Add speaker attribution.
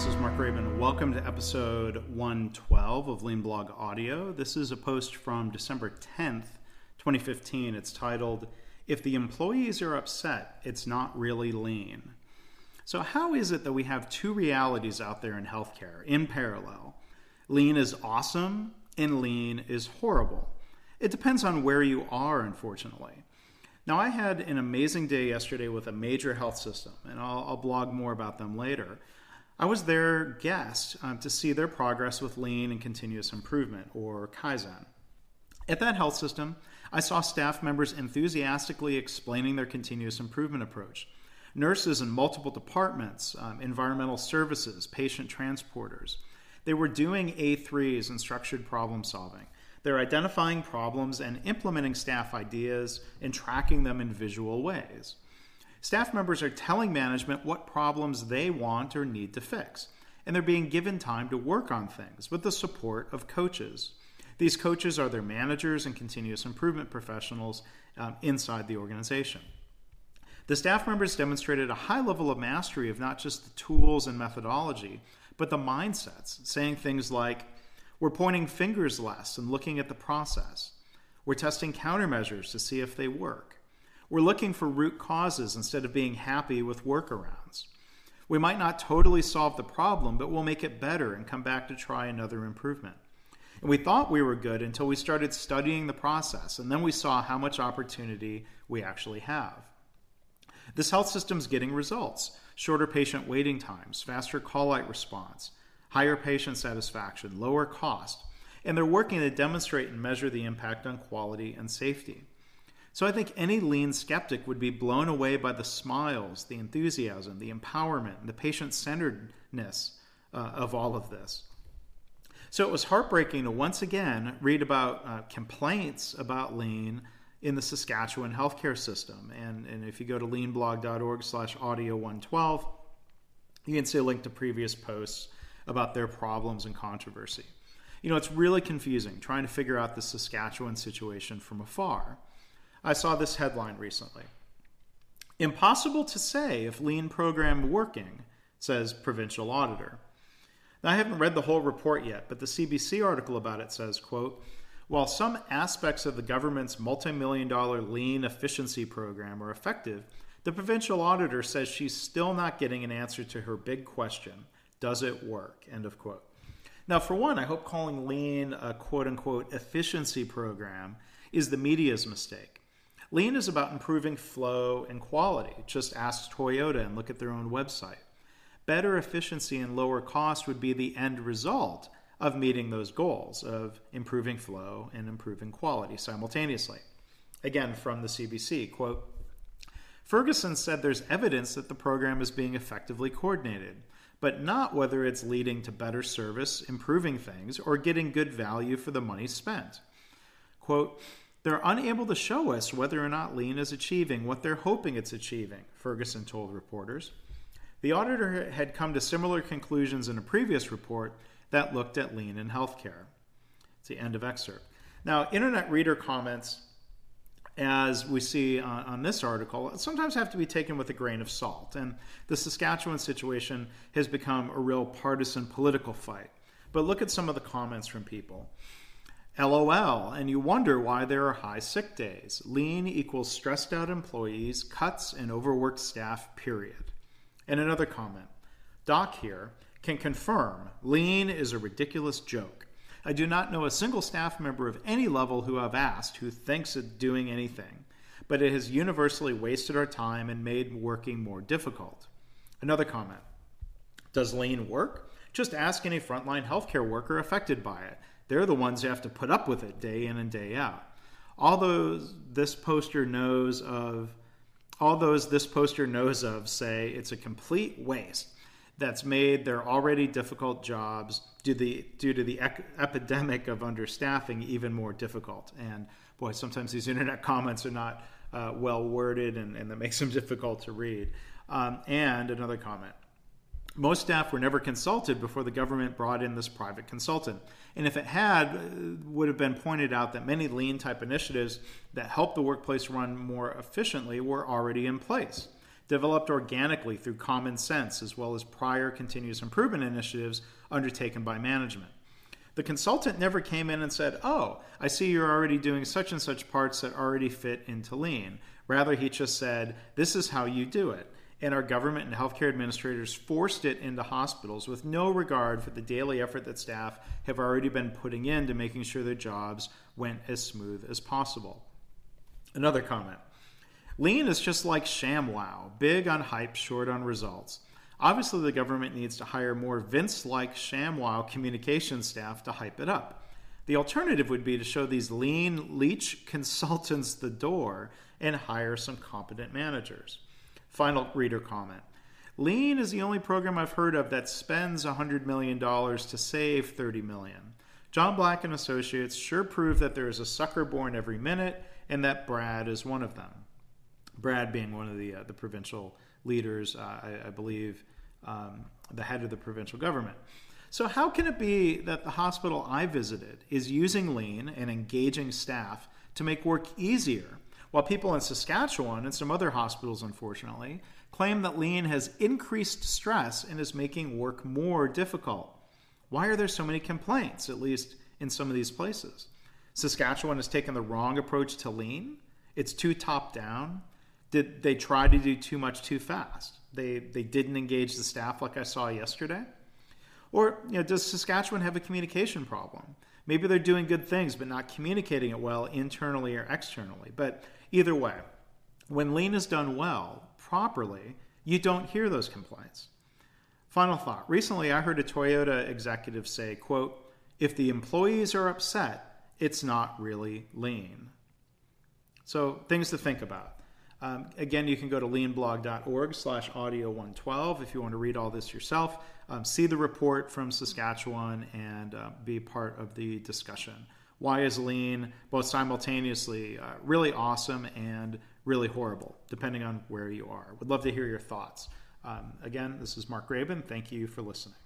Speaker 1: This is Mark Graban. Welcome to episode 112 of Lean Blog Audio. This is a post from December 10th, 2015. It's titled, If the Employees Are Upset, It's Not Really Lean. So, how is it that we have two realities out there in healthcare in parallel? Lean is awesome and lean is horrible. It depends on where you are, unfortunately. Now, I had an amazing day yesterday with a major health system, and I'll, I'll blog more about them later. I was their guest um, to see their progress with lean and continuous improvement, or Kaizen. At that health system, I saw staff members enthusiastically explaining their continuous improvement approach. Nurses in multiple departments, um, environmental services, patient transporters, they were doing A3s and structured problem solving. They're identifying problems and implementing staff ideas and tracking them in visual ways. Staff members are telling management what problems they want or need to fix, and they're being given time to work on things with the support of coaches. These coaches are their managers and continuous improvement professionals um, inside the organization. The staff members demonstrated a high level of mastery of not just the tools and methodology, but the mindsets, saying things like, we're pointing fingers less and looking at the process. We're testing countermeasures to see if they work. We're looking for root causes instead of being happy with workarounds. We might not totally solve the problem, but we'll make it better and come back to try another improvement. And we thought we were good until we started studying the process, and then we saw how much opportunity we actually have. This health system's getting results shorter patient waiting times, faster call out response, higher patient satisfaction, lower cost, and they're working to demonstrate and measure the impact on quality and safety. So I think any lean skeptic would be blown away by the smiles, the enthusiasm, the empowerment, and the patient centeredness uh, of all of this. So it was heartbreaking to once again read about uh, complaints about lean in the Saskatchewan healthcare system. And, and if you go to leanblog.org slash audio 112, you can see a link to previous posts about their problems and controversy. You know, it's really confusing trying to figure out the Saskatchewan situation from afar. I saw this headline recently. Impossible to say if lean program working, says provincial auditor. Now, I haven't read the whole report yet, but the CBC article about it says, quote, while some aspects of the government's multi-million dollar lean efficiency program are effective, the provincial auditor says she's still not getting an answer to her big question does it work? End of quote. Now, for one, I hope calling lean a quote unquote efficiency program is the media's mistake. Lean is about improving flow and quality. Just ask Toyota and look at their own website. Better efficiency and lower cost would be the end result of meeting those goals of improving flow and improving quality simultaneously. Again, from the CBC, quote, Ferguson said there's evidence that the program is being effectively coordinated but not whether it's leading to better service, improving things, or getting good value for the money spent. Quote, they're unable to show us whether or not Lean is achieving what they're hoping it's achieving, Ferguson told reporters. The auditor had come to similar conclusions in a previous report that looked at Lean in healthcare. It's the end of excerpt. Now, internet reader comments as we see on, on, this article, sometimes have to be taken with a grain of salt. And the Saskatchewan situation has become a real partisan political fight. But look at some of the comments from people. LOL, and you wonder why there are high sick days. Lean equals stressed out employees, cuts, and overworked staff, period. And another comment Doc here can confirm lean is a ridiculous joke. I do not know a single staff member of any level who I've asked who thinks of doing anything, but it has universally wasted our time and made working more difficult. Another comment Does lean work? Just ask any frontline healthcare worker affected by it. They're the ones who have to put up with it day in and day out. All those this poster knows of, all those this poster knows of say it's a complete waste that's made their already difficult jobs due, the, due to the ec- epidemic of understaffing even more difficult. And boy, sometimes these internet comments are not uh, well worded and, and that makes them difficult to read. Um, and another comment. Most staff were never consulted before the government brought in this private consultant. And if it had, uh, would have been pointed out that many lean type initiatives that help the workplace run more efficiently were already in place developed organically through common sense as well as prior continuous improvement initiatives undertaken by management. The consultant never came in and said, Oh, I see you're already doing such and such parts that already fit into lean. Rather, he just said, This is how you do it. And our government and healthcare administrators forced it into hospitals with no regard for the daily effort that staff have already been putting into making sure their jobs went as smooth as possible. Another comment Lean is just like ShamWow big on hype, short on results. Obviously, the government needs to hire more Vince like ShamWow communication staff to hype it up. The alternative would be to show these lean leech consultants the door and hire some competent managers. Final reader comment. Lean is the only program I've heard of that spends $100 million to save 30 million. John Black and Associates sure prove that there is a sucker born every minute and that Brad is one of them. Brad being one of the, uh, the provincial leaders, uh, I, I, believe um, the head of the provincial government. So, how can it be that the hospital I visited is using lean and engaging staff to make work easier, while people in Saskatchewan and some other hospitals, unfortunately, claim that lean has increased stress and is making work more difficult? Why are there so many complaints, at least in some of these places? Saskatchewan has taken the wrong approach to lean. It's too top down. Did they try to do too much too fast? They they didn't engage the staff like I saw yesterday. Or you know, does Saskatchewan have a communication problem? Maybe they're doing good things but not communicating it well internally or externally. But either way, when lean is done well, properly, you don't hear those complaints. Final thought. Recently I heard a Toyota executive say, quote, if the employees are upset, it's not really lean. So things to think about. Um, again, you can go to leanblog.org slash audio 112 if you want to read all this yourself, um, see the report from Saskatchewan, and uh, be part of the discussion. Why is lean both simultaneously uh, really awesome and really horrible, depending on where you are? Would love to hear your thoughts. Um, again, this is Mark Graban. Thank you for listening.